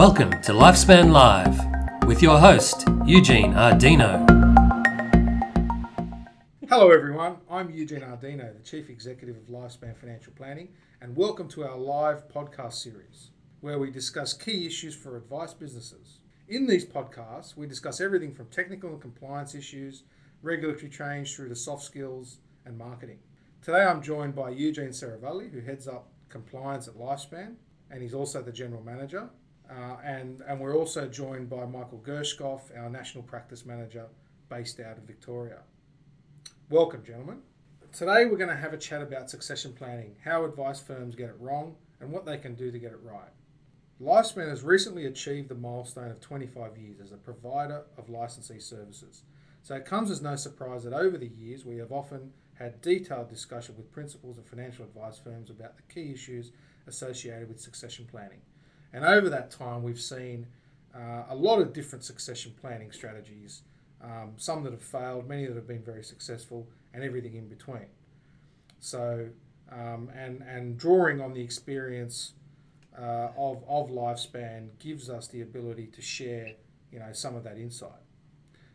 Welcome to Lifespan Live with your host, Eugene Ardino. Hello, everyone. I'm Eugene Ardino, the Chief Executive of Lifespan Financial Planning, and welcome to our live podcast series where we discuss key issues for advice businesses. In these podcasts, we discuss everything from technical and compliance issues, regulatory change, through to soft skills and marketing. Today, I'm joined by Eugene Saravalli, who heads up compliance at Lifespan, and he's also the general manager. Uh, and, and we're also joined by Michael Gershkoff, our national practice manager based out of Victoria. Welcome, gentlemen. Today, we're going to have a chat about succession planning, how advice firms get it wrong, and what they can do to get it right. Lifespan has recently achieved the milestone of 25 years as a provider of licensee services. So it comes as no surprise that over the years we have often had detailed discussion with principals and financial advice firms about the key issues associated with succession planning. And over that time, we've seen uh, a lot of different succession planning strategies, um, some that have failed, many that have been very successful, and everything in between. So, um, and, and drawing on the experience uh, of, of Lifespan gives us the ability to share you know, some of that insight.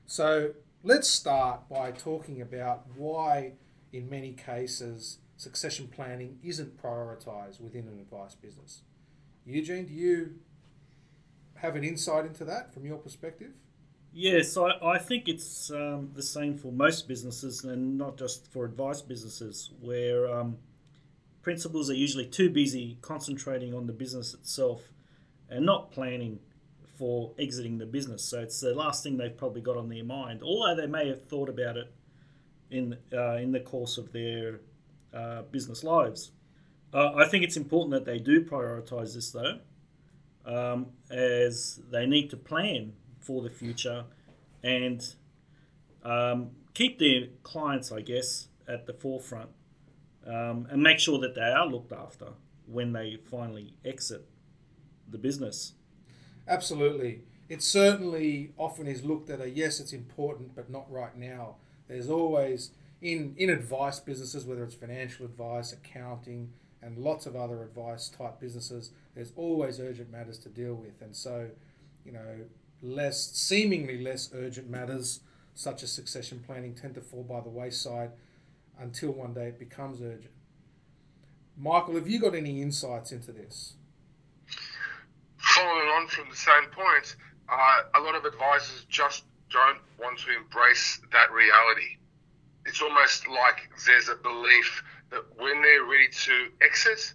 So, let's start by talking about why, in many cases, succession planning isn't prioritized within an advice business. Eugene, do you have an insight into that from your perspective? Yes, I, I think it's um, the same for most businesses and not just for advice businesses, where um, principals are usually too busy concentrating on the business itself and not planning for exiting the business. So it's the last thing they've probably got on their mind, although they may have thought about it in, uh, in the course of their uh, business lives. Uh, I think it's important that they do prioritise this though, um, as they need to plan for the future and um, keep their clients, I guess, at the forefront um, and make sure that they are looked after when they finally exit the business. Absolutely. It certainly often is looked at a yes, it's important, but not right now. There's always in in advice businesses, whether it's financial advice, accounting, and lots of other advice type businesses, there's always urgent matters to deal with. And so, you know, less seemingly less urgent matters such as succession planning tend to fall by the wayside until one day it becomes urgent. Michael, have you got any insights into this? Following on from the same point, uh, a lot of advisors just don't want to embrace that reality. It's almost like there's a belief when they're ready to exit,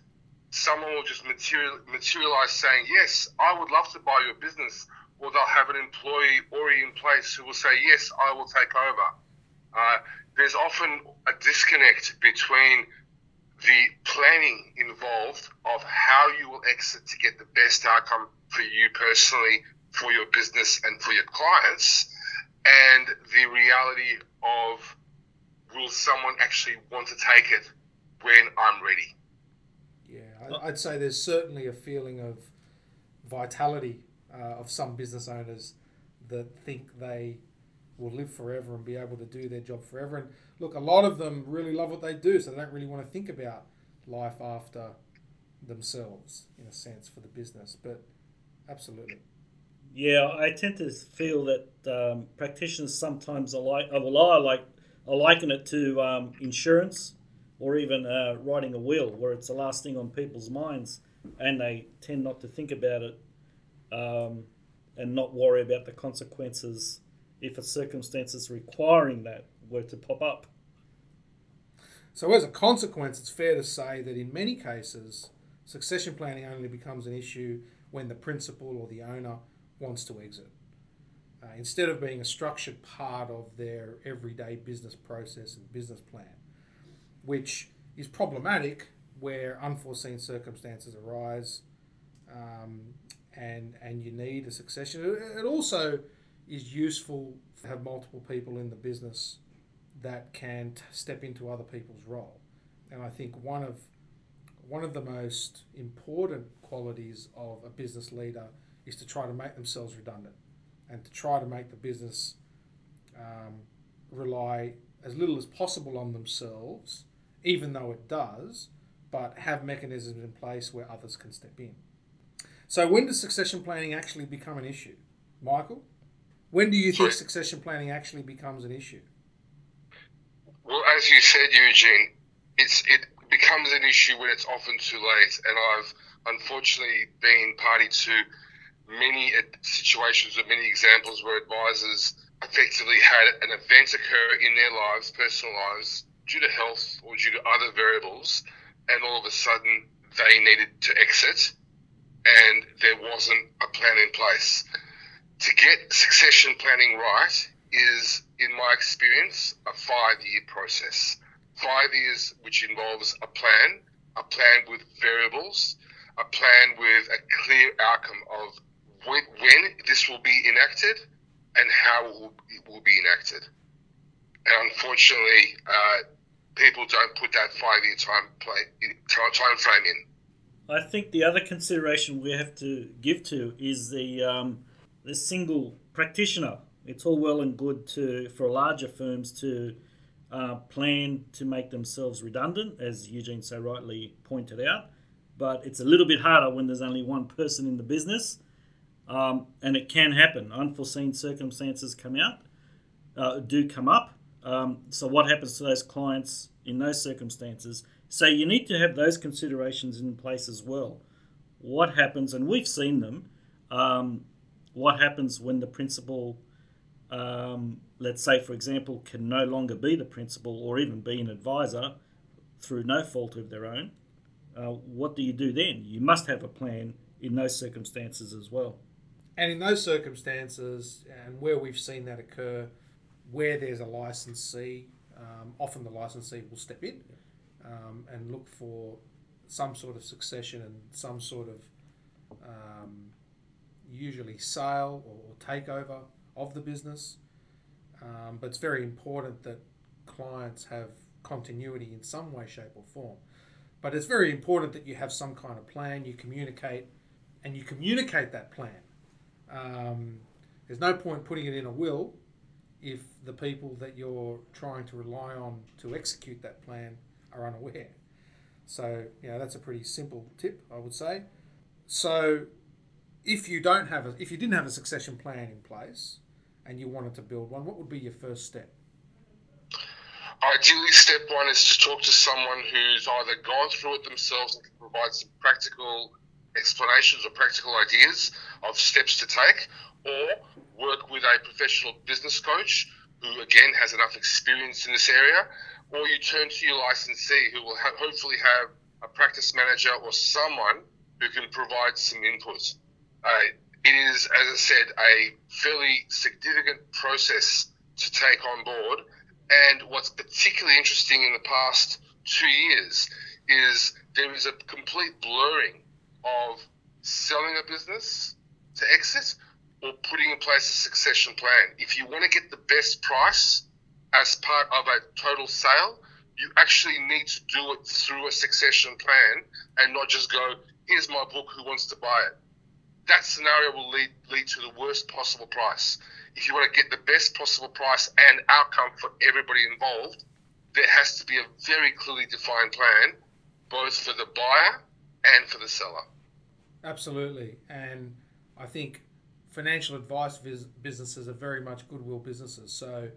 someone will just material, materialize saying, Yes, I would love to buy your business. Or they'll have an employee already in place who will say, Yes, I will take over. Uh, there's often a disconnect between the planning involved of how you will exit to get the best outcome for you personally, for your business, and for your clients, and the reality of will someone actually want to take it when I'm ready. Yeah, I'd say there's certainly a feeling of vitality uh, of some business owners that think they will live forever and be able to do their job forever. And look, a lot of them really love what they do, so they don't really want to think about life after themselves, in a sense, for the business. But absolutely. Yeah, I tend to feel that um, practitioners sometimes are like, well, I like, I liken it to um, insurance or even uh, writing a will, where it's the last thing on people's minds, and they tend not to think about it um, and not worry about the consequences if a circumstances requiring that were to pop up. So, as a consequence, it's fair to say that in many cases, succession planning only becomes an issue when the principal or the owner wants to exit. Uh, instead of being a structured part of their everyday business process and business plan which is problematic where unforeseen circumstances arise um, and, and you need a succession. It also is useful to have multiple people in the business that can t- step into other people's role. And I think one of one of the most important qualities of a business leader is to try to make themselves redundant and to try to make the business um, rely as little as possible on themselves even though it does, but have mechanisms in place where others can step in. So when does succession planning actually become an issue, Michael? When do you think succession planning actually becomes an issue? Well, as you said, Eugene, it's it becomes an issue when it's often too late, and I've unfortunately been party to many situations or many examples where advisors effectively had an event occur in their lives, personal lives, due to health or due to other variables, and all of a sudden they needed to exit, and there wasn't a plan in place. To get succession planning right is, in my experience, a five year process. Five years, which involves a plan, a plan with variables, a plan with a clear outcome of when, when this will be enacted and how it will, it will be enacted. And unfortunately, uh, people don't put that five year time, play, time, frame in. I think the other consideration we have to give to is the um, the single practitioner. It's all well and good to for larger firms to uh, plan to make themselves redundant, as Eugene so rightly pointed out. But it's a little bit harder when there's only one person in the business, um, and it can happen. Unforeseen circumstances come out, uh, do come up. Um, so what happens to those clients in those circumstances? So you need to have those considerations in place as well. What happens, and we've seen them. Um, what happens when the principal, um, let's say, for example, can no longer be the principal or even be an advisor through no fault of their own? Uh, what do you do then? You must have a plan in those circumstances as well. And in those circumstances, and where we've seen that occur, where there's a licensee, um, often the licensee will step in um, and look for some sort of succession and some sort of um, usually sale or takeover of the business. Um, but it's very important that clients have continuity in some way, shape, or form. But it's very important that you have some kind of plan, you communicate, and you communicate that plan. Um, there's no point putting it in a will if the people that you're trying to rely on to execute that plan are unaware. So, you know, that's a pretty simple tip, I would say. So, if you don't have a, if you didn't have a succession plan in place and you wanted to build one, what would be your first step? Ideally, step one is to talk to someone who's either gone through it themselves and can provide some practical explanations or practical ideas of steps to take, or work with a professional business coach who, again, has enough experience in this area, or you turn to your licensee who will ha- hopefully have a practice manager or someone who can provide some input. Uh, it is, as I said, a fairly significant process to take on board. And what's particularly interesting in the past two years is there is a complete blurring of selling a business to exit or putting in place a succession plan. If you want to get the best price as part of a total sale, you actually need to do it through a succession plan and not just go, here's my book, who wants to buy it? That scenario will lead, lead to the worst possible price. If you want to get the best possible price and outcome for everybody involved, there has to be a very clearly defined plan, both for the buyer and for the seller. Absolutely. And I think financial advice businesses are very much goodwill businesses. So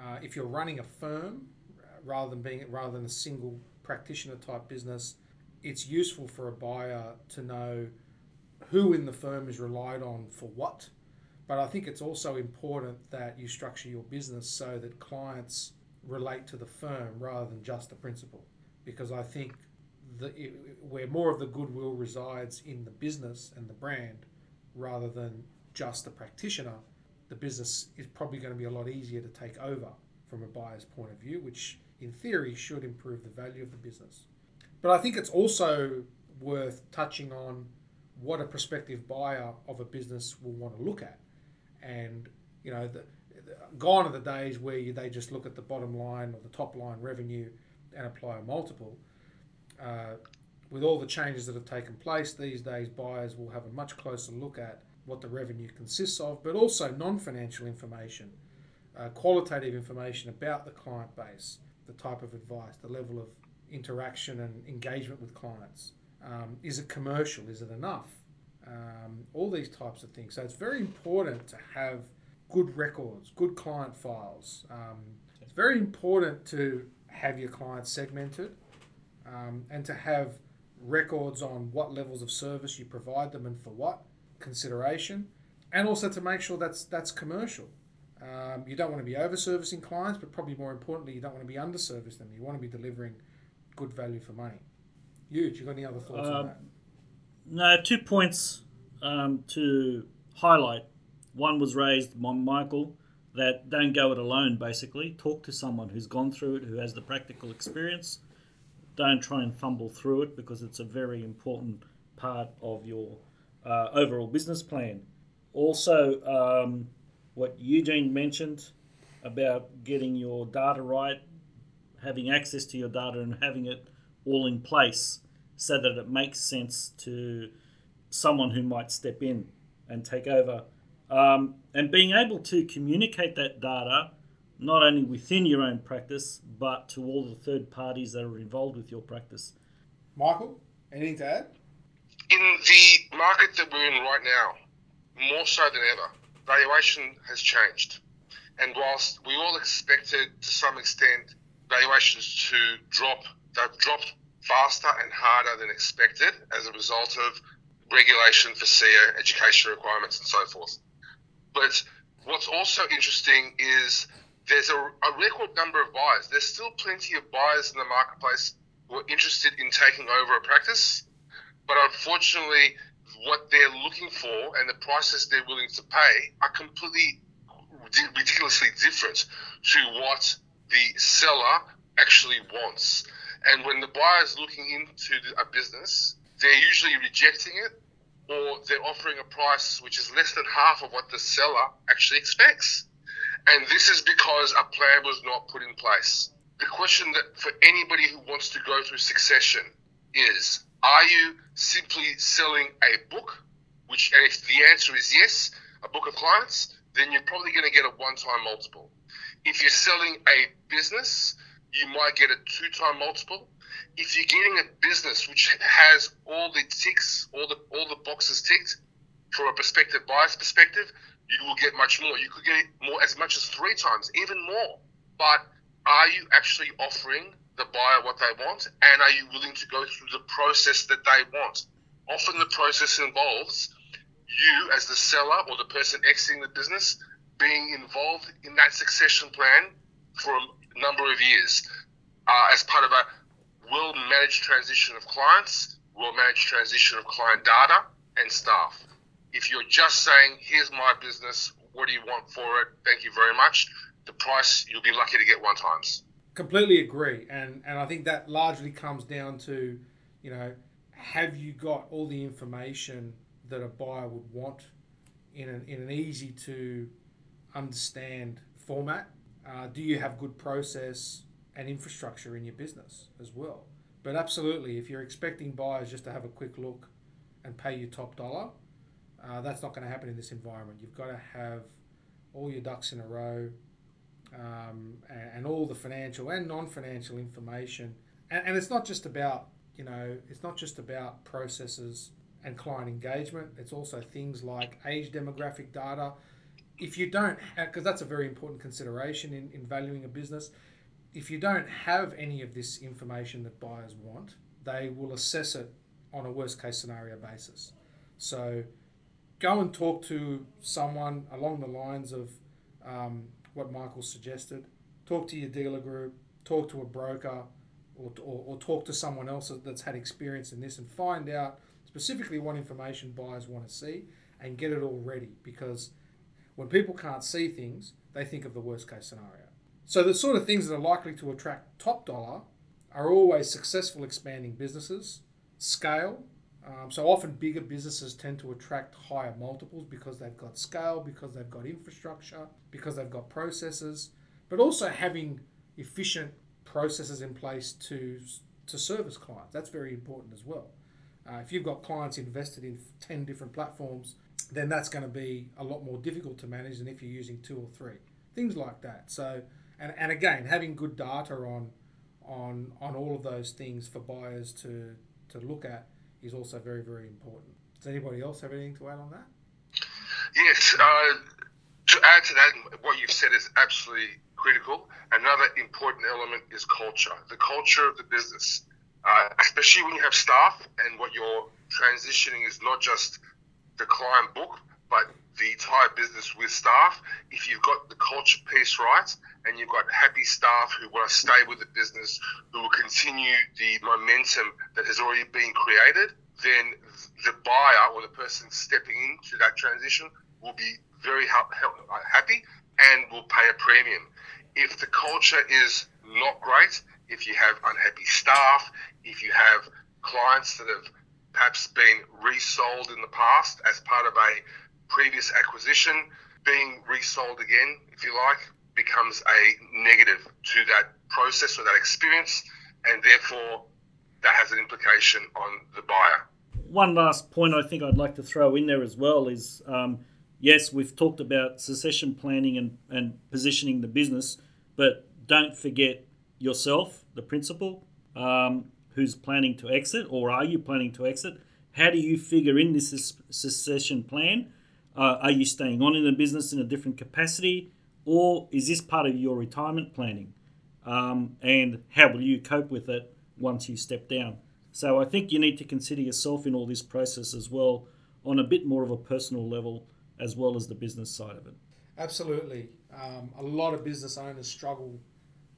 uh, if you're running a firm uh, rather than being rather than a single practitioner type business, it's useful for a buyer to know who in the firm is relied on for what. But I think it's also important that you structure your business so that clients relate to the firm rather than just the principal. Because I think the, where more of the goodwill resides in the business and the brand rather than just the practitioner, the business is probably going to be a lot easier to take over from a buyer's point of view, which in theory should improve the value of the business. But I think it's also worth touching on what a prospective buyer of a business will want to look at. And, you know, the, the, gone are the days where you, they just look at the bottom line or the top line revenue and apply a multiple. Uh, with all the changes that have taken place these days, buyers will have a much closer look at what the revenue consists of, but also non financial information, uh, qualitative information about the client base, the type of advice, the level of interaction and engagement with clients. Um, is it commercial? Is it enough? um, all these types of things. So it's very important to have good records, good client files. Um, it's very important to have your clients segmented um, and to have records on what levels of service you provide them and for what consideration, and also to make sure that's that's commercial. Um, you don't want to be over servicing clients, but probably more importantly, you don't want to be under servicing them. You want to be delivering good value for money. Huge. You got any other thoughts on Um, that? No, two points um, to highlight. One was raised by Michael that don't go it alone, basically. Talk to someone who's gone through it, who has the practical experience. Don't try and fumble through it because it's a very important part of your uh, overall business plan. Also, um, what Eugene mentioned about getting your data right, having access to your data and having it all in place so that it makes sense to someone who might step in and take over. Um, and being able to communicate that data not only within your own practice but to all the third parties that are involved with your practice. Michael, anything to add? In the market that we're in right now, more so than ever, valuation has changed. And whilst we all expected to some extent valuations to drop, they've dropped faster and harder than expected as a result of regulation FASEA, education requirements, and so forth. But what's also interesting is there's a, a record number of buyers. There's still plenty of buyers in the marketplace who are interested in taking over a practice, but unfortunately, what they're looking for and the prices they're willing to pay are completely ridiculously different to what the seller actually wants. And when the buyer is looking into a business, they're usually rejecting it or they're offering a price which is less than half of what the seller actually expects. And this is because a plan was not put in place. The question that for anybody who wants to go through succession is are you simply selling a book? Which, and if the answer is yes, a book of clients, then you're probably going to get a one time multiple. If you're selling a business, you might get a two time multiple. If you're getting a business which has all the ticks, all the all the boxes ticked, from a prospective buyer's perspective, you will get much more. You could get more as much as three times, even more. But are you actually offering the buyer what they want, and are you willing to go through the process that they want? Often the process involves you as the seller or the person exiting the business being involved in that succession plan for a number of years uh, as part of a well managed transition of clients, well managed transition of client data and staff. If you're just saying, here's my business, what do you want for it? Thank you very much. The price you'll be lucky to get one times. Completely agree, and and I think that largely comes down to, you know, have you got all the information that a buyer would want in an in an easy to understand format? Uh, do you have good process and infrastructure in your business as well? But absolutely, if you're expecting buyers just to have a quick look and pay you top dollar, uh, that's not going to happen in this environment. You've got to have all your ducks in a row um, and, and, all the financial and non-financial information. And, and it's not just about you know it's not just about processes and client engagement. It's also things like age demographic data. If you don't, because that's a very important consideration in, in valuing a business. If you don't have any of this information that buyers want, they will assess it on a worst case scenario basis. So go and talk to someone along the lines of um, what Michael suggested. Talk to your dealer group, talk to a broker, or, or, or, talk to someone else that's had experience in this and find out specifically what information buyers want to see and get it all ready because when people can't see things, they think of the worst case scenario. So, the sort of things that are likely to attract top dollar are always successful expanding businesses, scale, um, so often bigger businesses tend to attract higher multiples because they've got scale, because they've got infrastructure, because they've got processes, but also having efficient processes in place to to service clients. That's very important as well. Uh, if you've got clients invested in 10 different platforms, then that's going to be a lot more difficult to manage than if you're using two or three. Things like that. So, and, and again, having good data on on on all of those things for buyers to to look at is also very, very important. Does anybody else have anything to add on that? Yes. Uh, to add to that, what you've said is absolutely critical. Another important element is culture. The culture of the business, uh, especially when you have staff and what you're transitioning is not just the client book, but the entire business with staff. If you've got the culture piece right and you've got happy staff who want to stay with the business, who will continue the momentum that has already been created, then the buyer or the person stepping into that transition will be very ha- happy and will pay a premium. If the culture is not great, if you have unhappy staff, if you have clients that have perhaps been resold in the past as part of a previous acquisition, being resold again, if you like, becomes a negative to that process or that experience, and therefore that has an implication on the buyer. One last point I think I'd like to throw in there as well is um, yes, we've talked about succession planning and, and positioning the business, but don't forget yourself, the principal, um, who's planning to exit, or are you planning to exit? How do you figure in this succession plan? Uh, are you staying on in the business in a different capacity, or is this part of your retirement planning? Um, and how will you cope with it once you step down? So I think you need to consider yourself in all this process as well, on a bit more of a personal level, as well as the business side of it. Absolutely, um, a lot of business owners struggle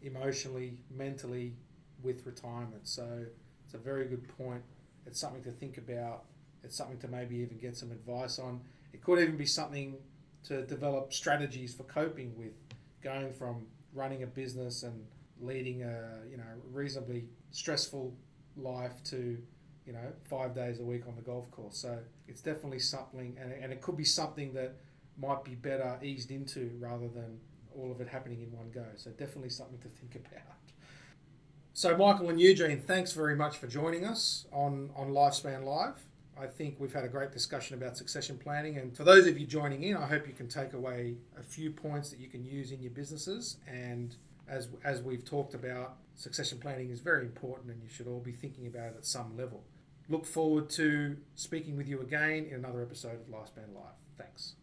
emotionally, mentally with retirement. So it's a very good point. It's something to think about. It's something to maybe even get some advice on. It could even be something to develop strategies for coping with going from running a business and leading a you know reasonably stressful life to you know five days a week on the golf course. So it's definitely something, and, and it could be something that might be better eased into rather than all of it happening in one go. So definitely something to think about. So Michael and Eugene, thanks very much for joining us on on Lifespan Live. I think we've had a great discussion about succession planning. And for those of you joining in, I hope you can take away a few points that you can use in your businesses. And as, as we've talked about, succession planning is very important and you should all be thinking about it at some level. Look forward to speaking with you again in another episode of Lifespan Live. Thanks.